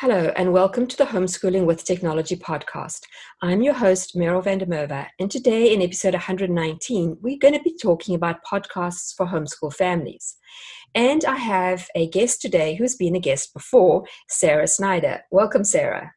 Hello, and welcome to the Homeschooling with Technology podcast. I'm your host, Meryl van der Merwe, and today in episode 119, we're going to be talking about podcasts for homeschool families. And I have a guest today who's been a guest before, Sarah Snyder. Welcome, Sarah.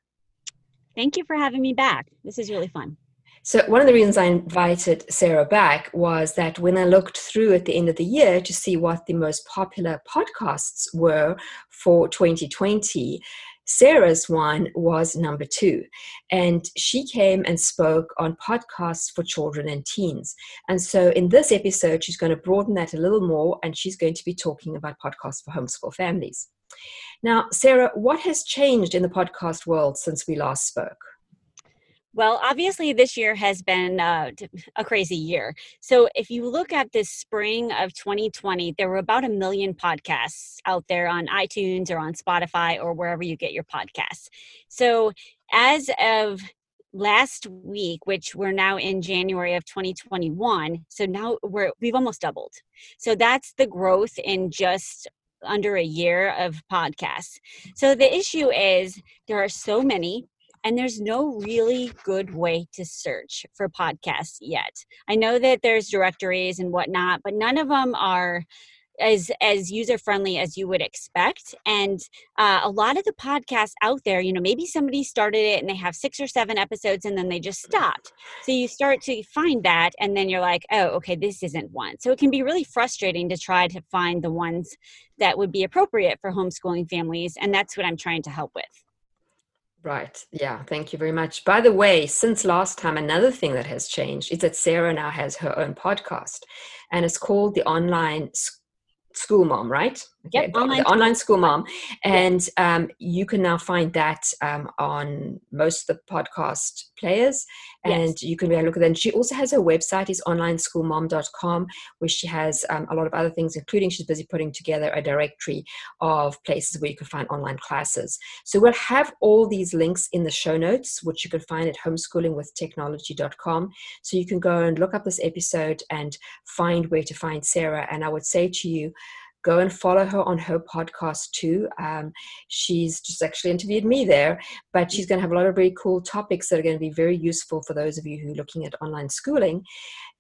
Thank you for having me back. This is really fun. So, one of the reasons I invited Sarah back was that when I looked through at the end of the year to see what the most popular podcasts were for 2020, Sarah's one was number two. And she came and spoke on podcasts for children and teens. And so in this episode, she's going to broaden that a little more and she's going to be talking about podcasts for homeschool families. Now, Sarah, what has changed in the podcast world since we last spoke? Well, obviously, this year has been uh, a crazy year. So, if you look at this spring of 2020, there were about a million podcasts out there on iTunes or on Spotify or wherever you get your podcasts. So, as of last week which we're now in january of 2021 so now we're we've almost doubled so that's the growth in just under a year of podcasts so the issue is there are so many and there's no really good way to search for podcasts yet. I know that there's directories and whatnot, but none of them are as as user friendly as you would expect and uh, a lot of the podcasts out there you know maybe somebody started it and they have six or seven episodes and then they just stopped. So you start to find that and then you're like oh okay this isn't one. So it can be really frustrating to try to find the ones that would be appropriate for homeschooling families and that's what i'm trying to help with Right. Yeah. Thank you very much. By the way, since last time, another thing that has changed is that Sarah now has her own podcast and it's called the Online School Mom, right? Okay, yep, online, online school mom, and um, you can now find that um, on most of the podcast players, and yes. you can look at that. And she also has her website is onlineschoolmom.com, where she has um, a lot of other things, including she's busy putting together a directory of places where you can find online classes. So we'll have all these links in the show notes, which you can find at homeschoolingwithtechnology.com. So you can go and look up this episode and find where to find Sarah. And I would say to you go and follow her on her podcast too. Um, she's just actually interviewed me there, but she's going to have a lot of very cool topics that are going to be very useful for those of you who are looking at online schooling.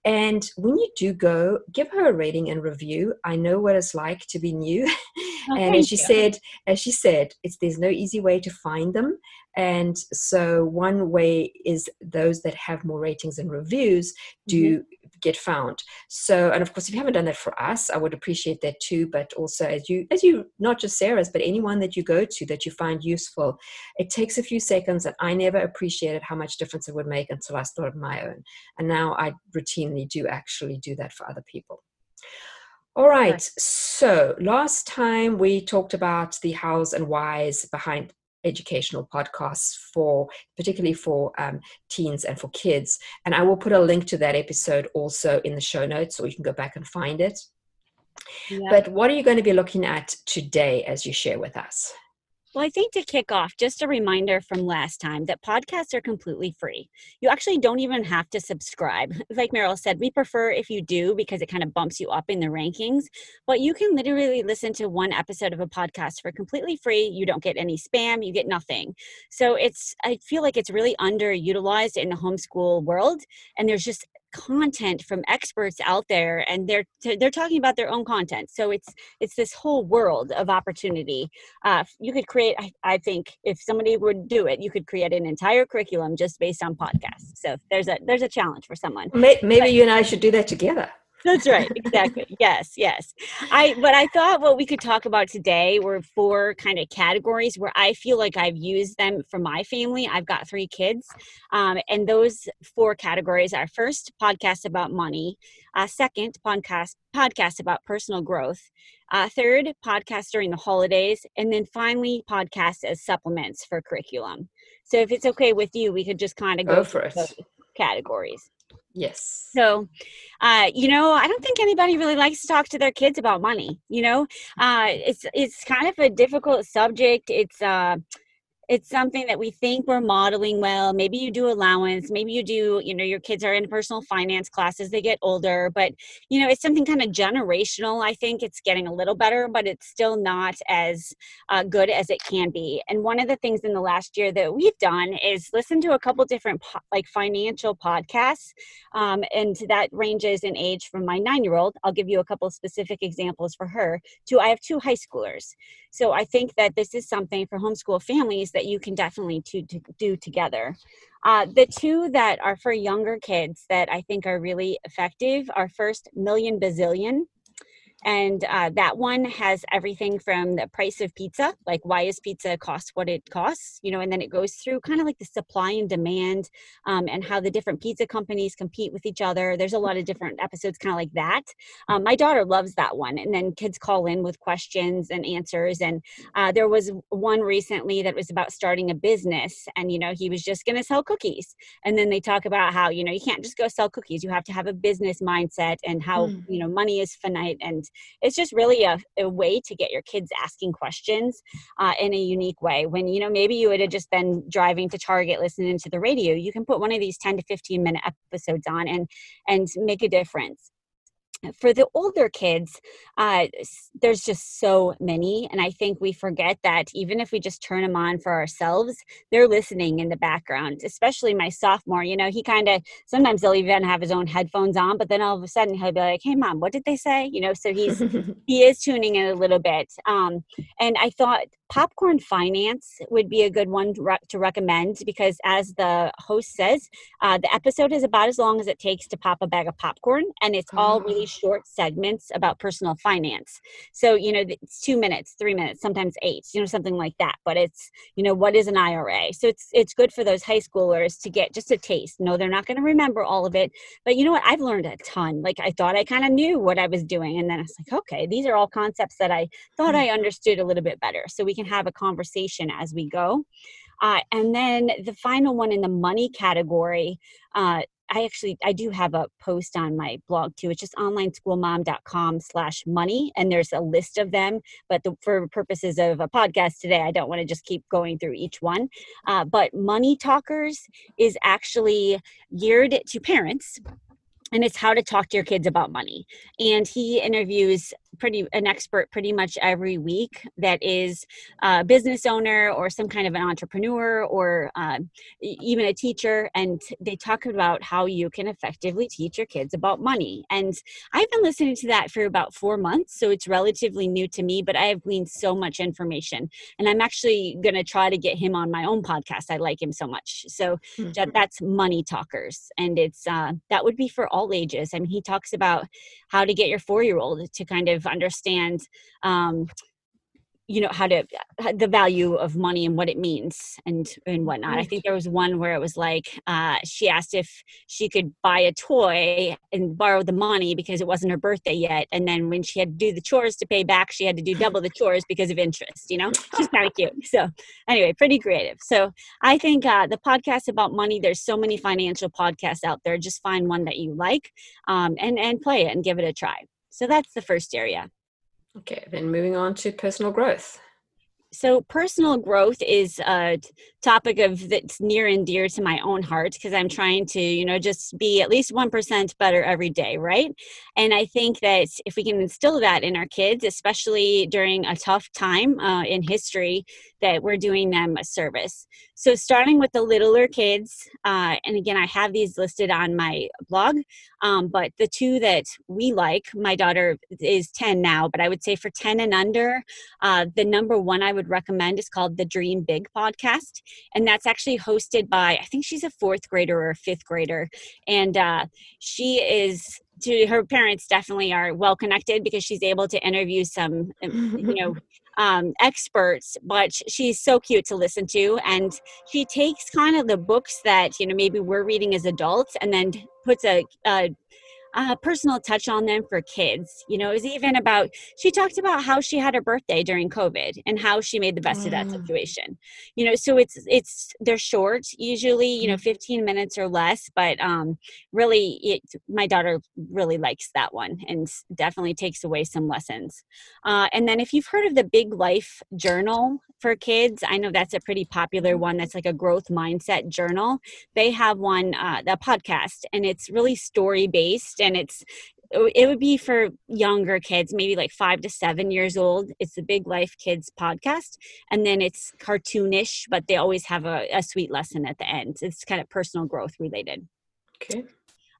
And when you do go, give her a rating and review. I know what it's like to be new. Oh, and as she you. said, as she said, it's there's no easy way to find them. And so one way is those that have more ratings and reviews do mm-hmm. get found. So and of course if you haven't done that for us, I would appreciate that too. But also as you as you not just Sarah's, but anyone that you go to that you find useful, it takes a few seconds and I never appreciated how much difference it would make until I started my own. And now I routinely do actually do that for other people. All right. So last time we talked about the hows and whys behind educational podcasts for particularly for um, teens and for kids and i will put a link to that episode also in the show notes so you can go back and find it yeah. but what are you going to be looking at today as you share with us well, I think to kick off, just a reminder from last time that podcasts are completely free. You actually don't even have to subscribe. Like Meryl said, we prefer if you do because it kind of bumps you up in the rankings. But you can literally listen to one episode of a podcast for completely free. You don't get any spam, you get nothing. So it's, I feel like it's really underutilized in the homeschool world. And there's just content from experts out there and they're they're talking about their own content. So it's it's this whole world of opportunity. Uh, you could create I, I think if somebody would do it you could create an entire curriculum just based on podcasts. So there's a there's a challenge for someone. Maybe but, you and i should do that together that's right. Exactly. yes. Yes. I. But I thought what we could talk about today were four kind of categories where I feel like I've used them for my family. I've got three kids, um, and those four categories are first podcast about money, uh, second podcast podcast about personal growth, Uh, third, podcast during the holidays. And then finally, podcast as supplements for curriculum. So if it's okay with you, we could just kind of go, go for it. categories. Yes. So, uh, you know, I don't think anybody really likes to talk to their kids about money. You know, uh, it's it's kind of a difficult subject. It's uh, it's something that we think we're modeling well. Maybe you do allowance maybe you do you know your kids are in personal finance classes they get older but you know it's something kind of generational i think it's getting a little better but it's still not as uh, good as it can be. And one of the things in the last year that we've done is listen to a couple different po- like financial podcasts um, and that ranges in age from my nine year old i'll give you a couple specific examples for her to i have two high schoolers. So I think that this is something for homeschool families that you can definitely to, to do together. Uh, the two that are for younger kids that I think are really effective are first Million Bazillion and uh, that one has everything from the price of pizza like why is pizza cost what it costs you know and then it goes through kind of like the supply and demand um, and how the different pizza companies compete with each other. There's a lot of different episodes kind of like that. Um, my daughter loves that one and then kids call in with questions and answers and uh, there was one recently that was about starting a business and you know he was just going to sell cookies. And then they talk about how you know you can't just go sell cookies you have to have a business mindset and how mm. you know money is finite and it's just really a, a way to get your kids asking questions uh, in a unique way. When you know maybe you would have just been driving to target listening to the radio you can put one of these 10 to 15 minute episodes on and and make a difference for the older kids, uh, there's just so many. And I think we forget that even if we just turn them on for ourselves, they're listening in the background, especially my sophomore. You know, he kind of sometimes he'll even have his own headphones on, but then all of a sudden he'll be like, Hey, mom, what did they say? You know, so he's, he is tuning in a little bit. Um, and I thought popcorn finance would be a good one to, re- to recommend because as the host says uh, the episode is about as long as it takes to pop a bag of popcorn and it's all really short segments about personal finance. So you know it's two minutes three minutes sometimes eight you know something like that but it's you know what is an ira so it's it's good for those high schoolers to get just a taste. No they're not going to remember all of it but you know what? I've learned a ton. Like i thought i kind of knew what i was doing and then it's like okay these are all concepts that i thought i understood a little bit better. So we can have a conversation as we go. Uh, and then the final one in the money category, uh, I actually I do have a post on my blog too. It's just onlineschoolmom.com slash money. And there's a list of them. But the, for purposes of a podcast today, I don't want to just keep going through each one. Uh, but Money Talkers is actually geared to parents and it's how to talk to your kids about money and he interviews pretty an expert pretty much every week that is a business owner or some kind of an entrepreneur or uh, even a teacher and they talk about how you can effectively teach your kids about money. And i've been listening to that for about four months so it's relatively new to me but i have gleaned so much information and i'm actually going to try to get him on my own podcast. I like him so much. So mm-hmm. that's money talkers and it's uh, that would be for all ages. I mean he talks about how to get your four year old to kind of understand um, you know how to the value of money and what it means and and whatnot. I think there was one where it was like uh, she asked if she could buy a toy and borrow the money because it wasn't her birthday yet. And then when she had to do the chores to pay back she had to do double the chores because of interest you know? She's kind of cute. So anyway pretty creative. So i think uh, the podcast about money there's so many financial podcasts out there. Just find one that you like um, and and play it and give it a try so that's the first area. Okay, then moving on to personal growth. So personal growth is a topic of that's near and dear to my own heart because I'm trying to, you know, just be at least 1% better every day, right? And I think that if we can instill that in our kids, especially during a tough time uh, in history, that we're doing them a service. So, starting with the littler kids, uh, and again, I have these listed on my blog, um, but the two that we like, my daughter is 10 now, but I would say for 10 and under, uh, the number one I would recommend is called the Dream Big podcast. And that's actually hosted by, I think she's a fourth grader or a fifth grader. And uh, she is to her parents definitely are well connected because she's able to interview some you know um, experts, but she's so cute to listen to. And she takes kind of the books that, you know, maybe we're reading as adults and then puts a, a uh, personal touch on them for kids. You know, it was even about, she talked about how she had her birthday during COVID and how she made the best mm. of that situation. You know, so it's, it's, they're short, usually, you know, mm. 15 minutes or less, but um, really, it, my daughter really likes that one and definitely takes away some lessons. Uh, and then if you've heard of the Big Life Journal for kids, I know that's a pretty popular one that's like a growth mindset journal. They have one, uh, the podcast, and it's really story based and it's it would be for younger kids, maybe like five to seven years old. It's the Big Life Kids podcast. And then it's cartoonish, but they always have a, a sweet lesson at the end. It's kind of personal growth related. Okay.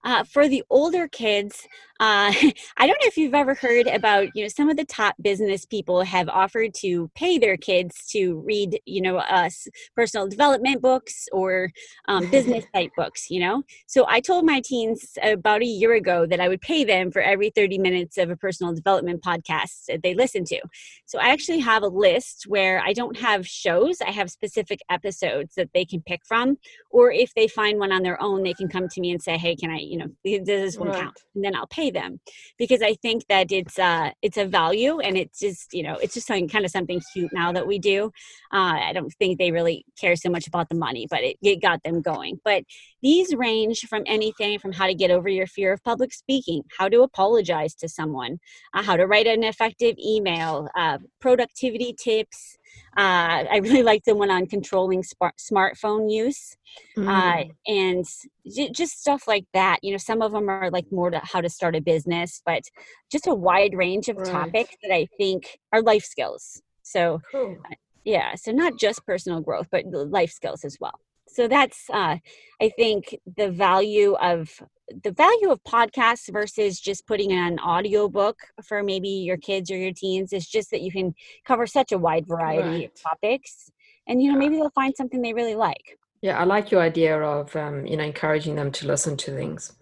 Uh, for the older kids, uh, I don't know if you've ever heard about, you know, some of the top business people have offered to pay their kids to read, you know, uh, personal development books or um, business type books, you know. So I told my teens about a year ago that I would pay them for every 30 minutes of a personal development podcast that they listen to. So I actually have a list where I don't have shows, I have specific episodes that they can pick from. Or if they find one on their own, they can come to me and say, hey, can I, you know, does this one right. count? And then I'll pay them because I think that it's uh it's a value and it's just you know it's just something kind of something cute now that we do. Uh, I don't think they really care so much about the money, but it, it got them going. But these range from anything from how to get over your fear of public speaking, how to apologize to someone, uh, how to write an effective email, uh, productivity tips. Uh, I really like the one on controlling smartphone use uh, mm. uh, and j- just stuff like that. You know, some of them are like more to how to start a business, but just a wide range of right. topics that I think are life skills. So, cool. Uh, yeah, so not just personal growth, but life skills as well so that's uh, i think the value of the value of podcasts versus just putting an audio book for maybe your kids or your teens is just that you can cover such a wide variety right. of topics and you know maybe they'll find something they really like yeah i like your idea of um, you know encouraging them to listen to things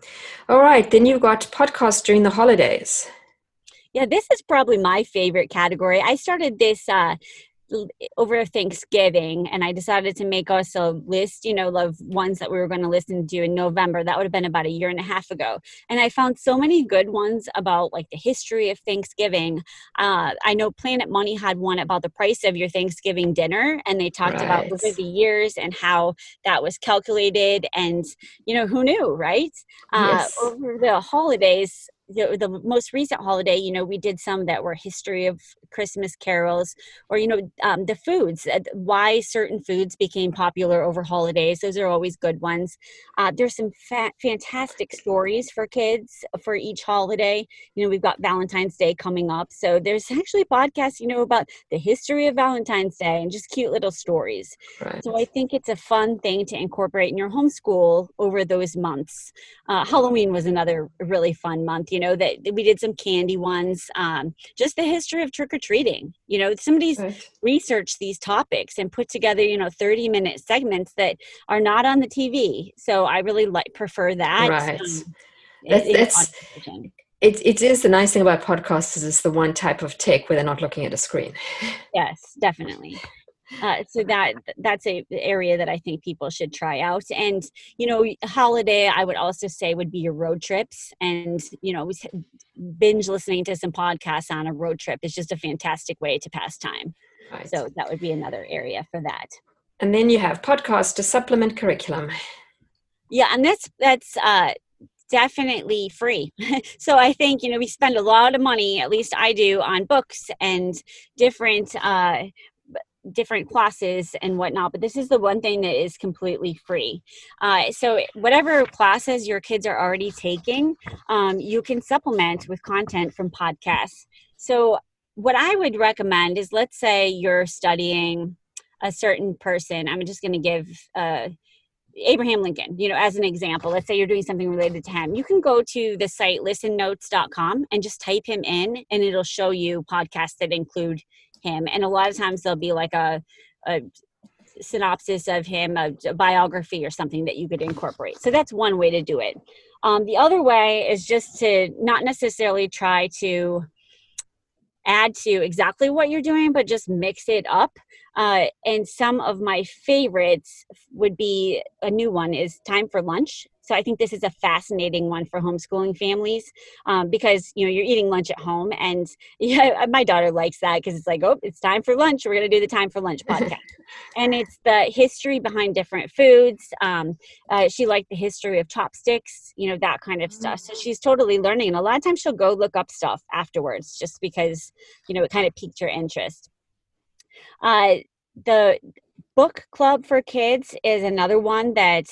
all right then you've got podcasts during the holidays yeah, this is probably my favorite category. I started this uh, over Thanksgiving, and I decided to make us a list, you know, of ones that we were going to listen to in November. That would have been about a year and a half ago. And I found so many good ones about like the history of Thanksgiving. Uh, I know Planet Money had one about the price of your Thanksgiving dinner, and they talked right. about over the years and how that was calculated. And, you know, who knew, right? Uh, yes. Over the holidays, the, the most recent holiday, you know, we did some that were history of Christmas carols, or you know, um, the foods, uh, why certain foods became popular over holidays. Those are always good ones. Uh, there's some fa- fantastic stories for kids for each holiday. You know, we've got Valentine's Day coming up, so there's actually podcasts, you know, about the history of Valentine's Day and just cute little stories. Right. So I think it's a fun thing to incorporate in your homeschool over those months. Uh, Halloween was another really fun month you know that we did some candy ones um, just the history of trick-or-treating. You know somebody's right. researched these topics and put together you know 30 minute segments that are not on the tv so i really like prefer that right. um, that's, that's it, it is the nice thing about podcasts is it's the one type of tech where they're not looking at a screen. Yes definitely uh, so that that's a area that I think people should try out. And you know, holiday I would also say would be your road trips, and you know, binge listening to some podcasts on a road trip is just a fantastic way to pass time. Right. So that would be another area for that. And then you have podcasts to supplement curriculum. Yeah, and that's that's uh, definitely free. so I think, you know, we spend a lot of money, at least I do, on books and different uh, different classes and whatnot but this is the one thing that is completely free. Uh, so whatever classes your kids are already taking um, you can supplement with content from podcasts. So what i would recommend is let's say you're studying a certain person. I'm just going to give uh, Abraham Lincoln, you know, as an example, let's say you're doing something related to him, you can go to the site listennotes.com and just type him in and it'll show you podcasts that include him. And a lot of times there'll be like a, a synopsis of him a, a, biography or something that you could incorporate. So that's one way to do it. Um, the other way is just to not necessarily try to add to exactly what you're doing but just mix it up. Uh, and some of my favorites would be a new one is time for lunch So I think this is a fascinating one for homeschooling families um, because you know you're eating lunch at home, and yeah, my daughter likes that because it's like, oh, it's time for lunch. We're going to do the time for lunch podcast, and it's the history behind different foods. Um, uh, she liked the history of chopsticks, you know, that kind of stuff. So she's totally learning, and a lot of times she'll go look up stuff afterwards just because you know it kind of piqued her interest. Uh, the book club for kids is another one that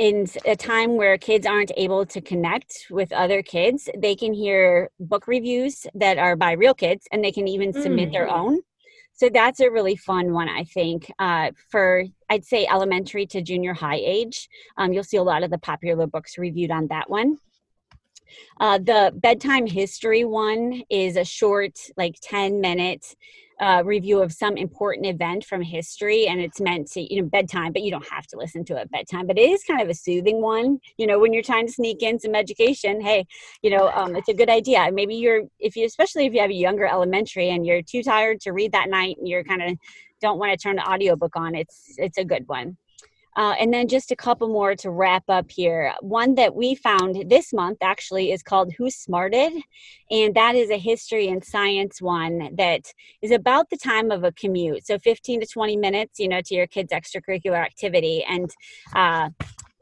in a time where kids aren't able to connect with other kids, they can hear book reviews that are by real kids and they can even submit mm. their own. So that's a really fun one, I think, uh, for I'd say elementary to junior high age. Um, you'll see a lot of the popular books reviewed on that one. Uh, the bedtime history one is a short, like 10 minute uh, review of some important event from history and it's meant to you know bedtime but you don't have to listen to it bedtime but it is kind of a soothing one you know when you're trying to sneak in some education hey you know um, it's a good idea. Maybe you're if you especially if you have a younger elementary and you're too tired to read that night and you're kind of don't want to turn the audiobook on it's it's a good one uh, and then just a couple more to wrap up here. One that we found this month actually is called Who Smarted? And that is a history and science one that is about the time of a commute. So 15 to 20 minutes, you know, to your kids' extracurricular activity. And uh,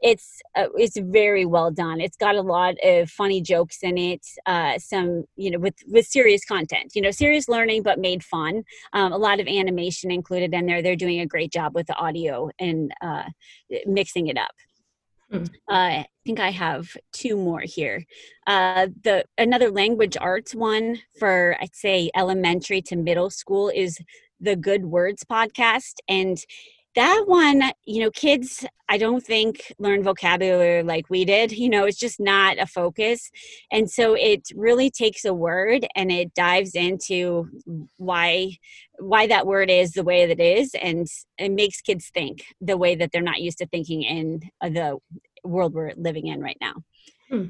it's uh, it's very well done. It's got a lot of funny jokes in it. Uh, some you know with with serious content. You know, serious learning but made fun. Um, a lot of animation included in there. They're doing a great job with the audio and uh, mixing it up. Mm. I think I have two more here. Uh, the another language arts one for I'd say elementary to middle school is the Good Words podcast, and that one you know kids i don't think learn vocabulary like we did you know it's just not a focus and so it really takes a word and it dives into why why that word is the way that it is and it makes kids think the way that they're not used to thinking in the world we're living in right now hmm.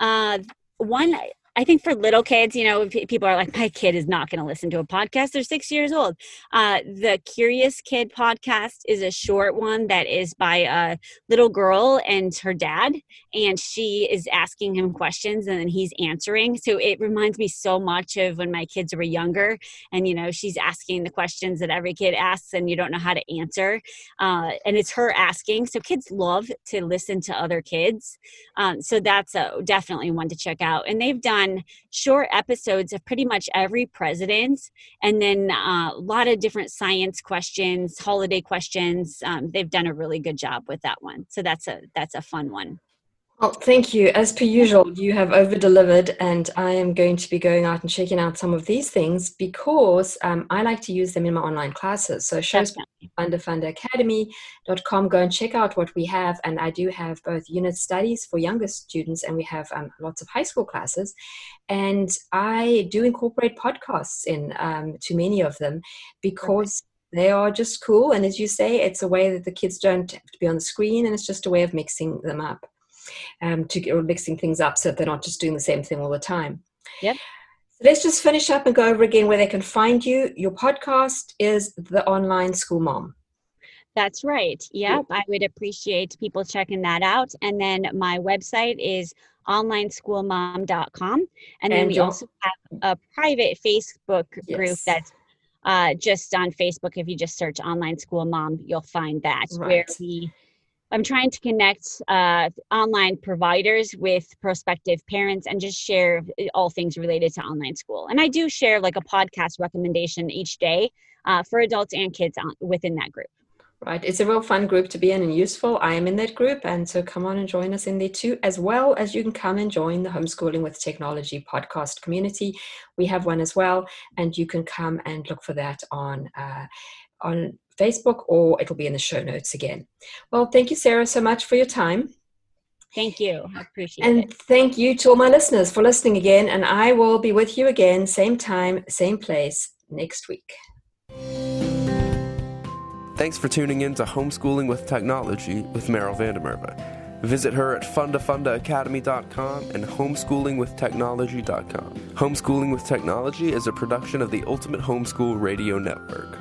uh, one I think for little kids, you know, people are like, my kid is not going to listen to a podcast. They're six years old. Uh, the Curious Kid podcast is a short one that is by a little girl and her dad, and she is asking him questions and then he's answering. So it reminds me so much of when my kids were younger, and you know, she's asking the questions that every kid asks, and you don't know how to answer. Uh, and it's her asking. So kids love to listen to other kids. Um, so that's a, definitely one to check out. And they've done done short episodes of pretty much every president and then uh, a lot of different science questions holiday questions. Um, they've done a really good job with that one. So that's a that's a fun one well, thank you. As per usual, you have over delivered, and I am going to be going out and checking out some of these things because um, I like to use them in my online classes. So, shows fundafundaacademy.com. Go and check out what we have. And I do have both unit studies for younger students, and we have um, lots of high school classes. And I do incorporate podcasts in um, to many of them because. They are just cool, and as you say, it's a way that the kids don't have to be on the screen, and it's just a way of mixing them up um, to or mixing things up so that they're not just doing the same thing all the time. Yep. So let's just finish up and go over again where they can find you. Your podcast is The Online School Mom. That's right. Yep. I would appreciate people checking that out. And then my website is onlineschoolmom.com. And, and then we also have a private Facebook yes. group that's uh, just on Facebook. If you just search Online School Mom, you'll find that right. where we I'm trying to connect uh, online providers with prospective parents and just share all things related to online school. And I do share like a podcast recommendation each day uh, for adults and kids on, within that group. Right. It's a real fun group to be in and useful. I am in that group. And so come on and join us in there too, as well as you can come and join the Homeschooling with Technology podcast community. We have one as well. And you can come and look for that on. Uh, on Facebook or it'll be in the show notes again. Well, thank you, Sarah, so much for your time. Thank you. I appreciate and it. And thank you to all my listeners for listening again. And I will be with you again, same time, same place next week. Thanks for tuning in to Homeschooling with Technology with Meryl van der Merwe. Visit her at fundafundaacademy.com and homeschoolingwithtechnology.com. Homeschooling with Technology is a production of the Ultimate Homeschool Radio Network.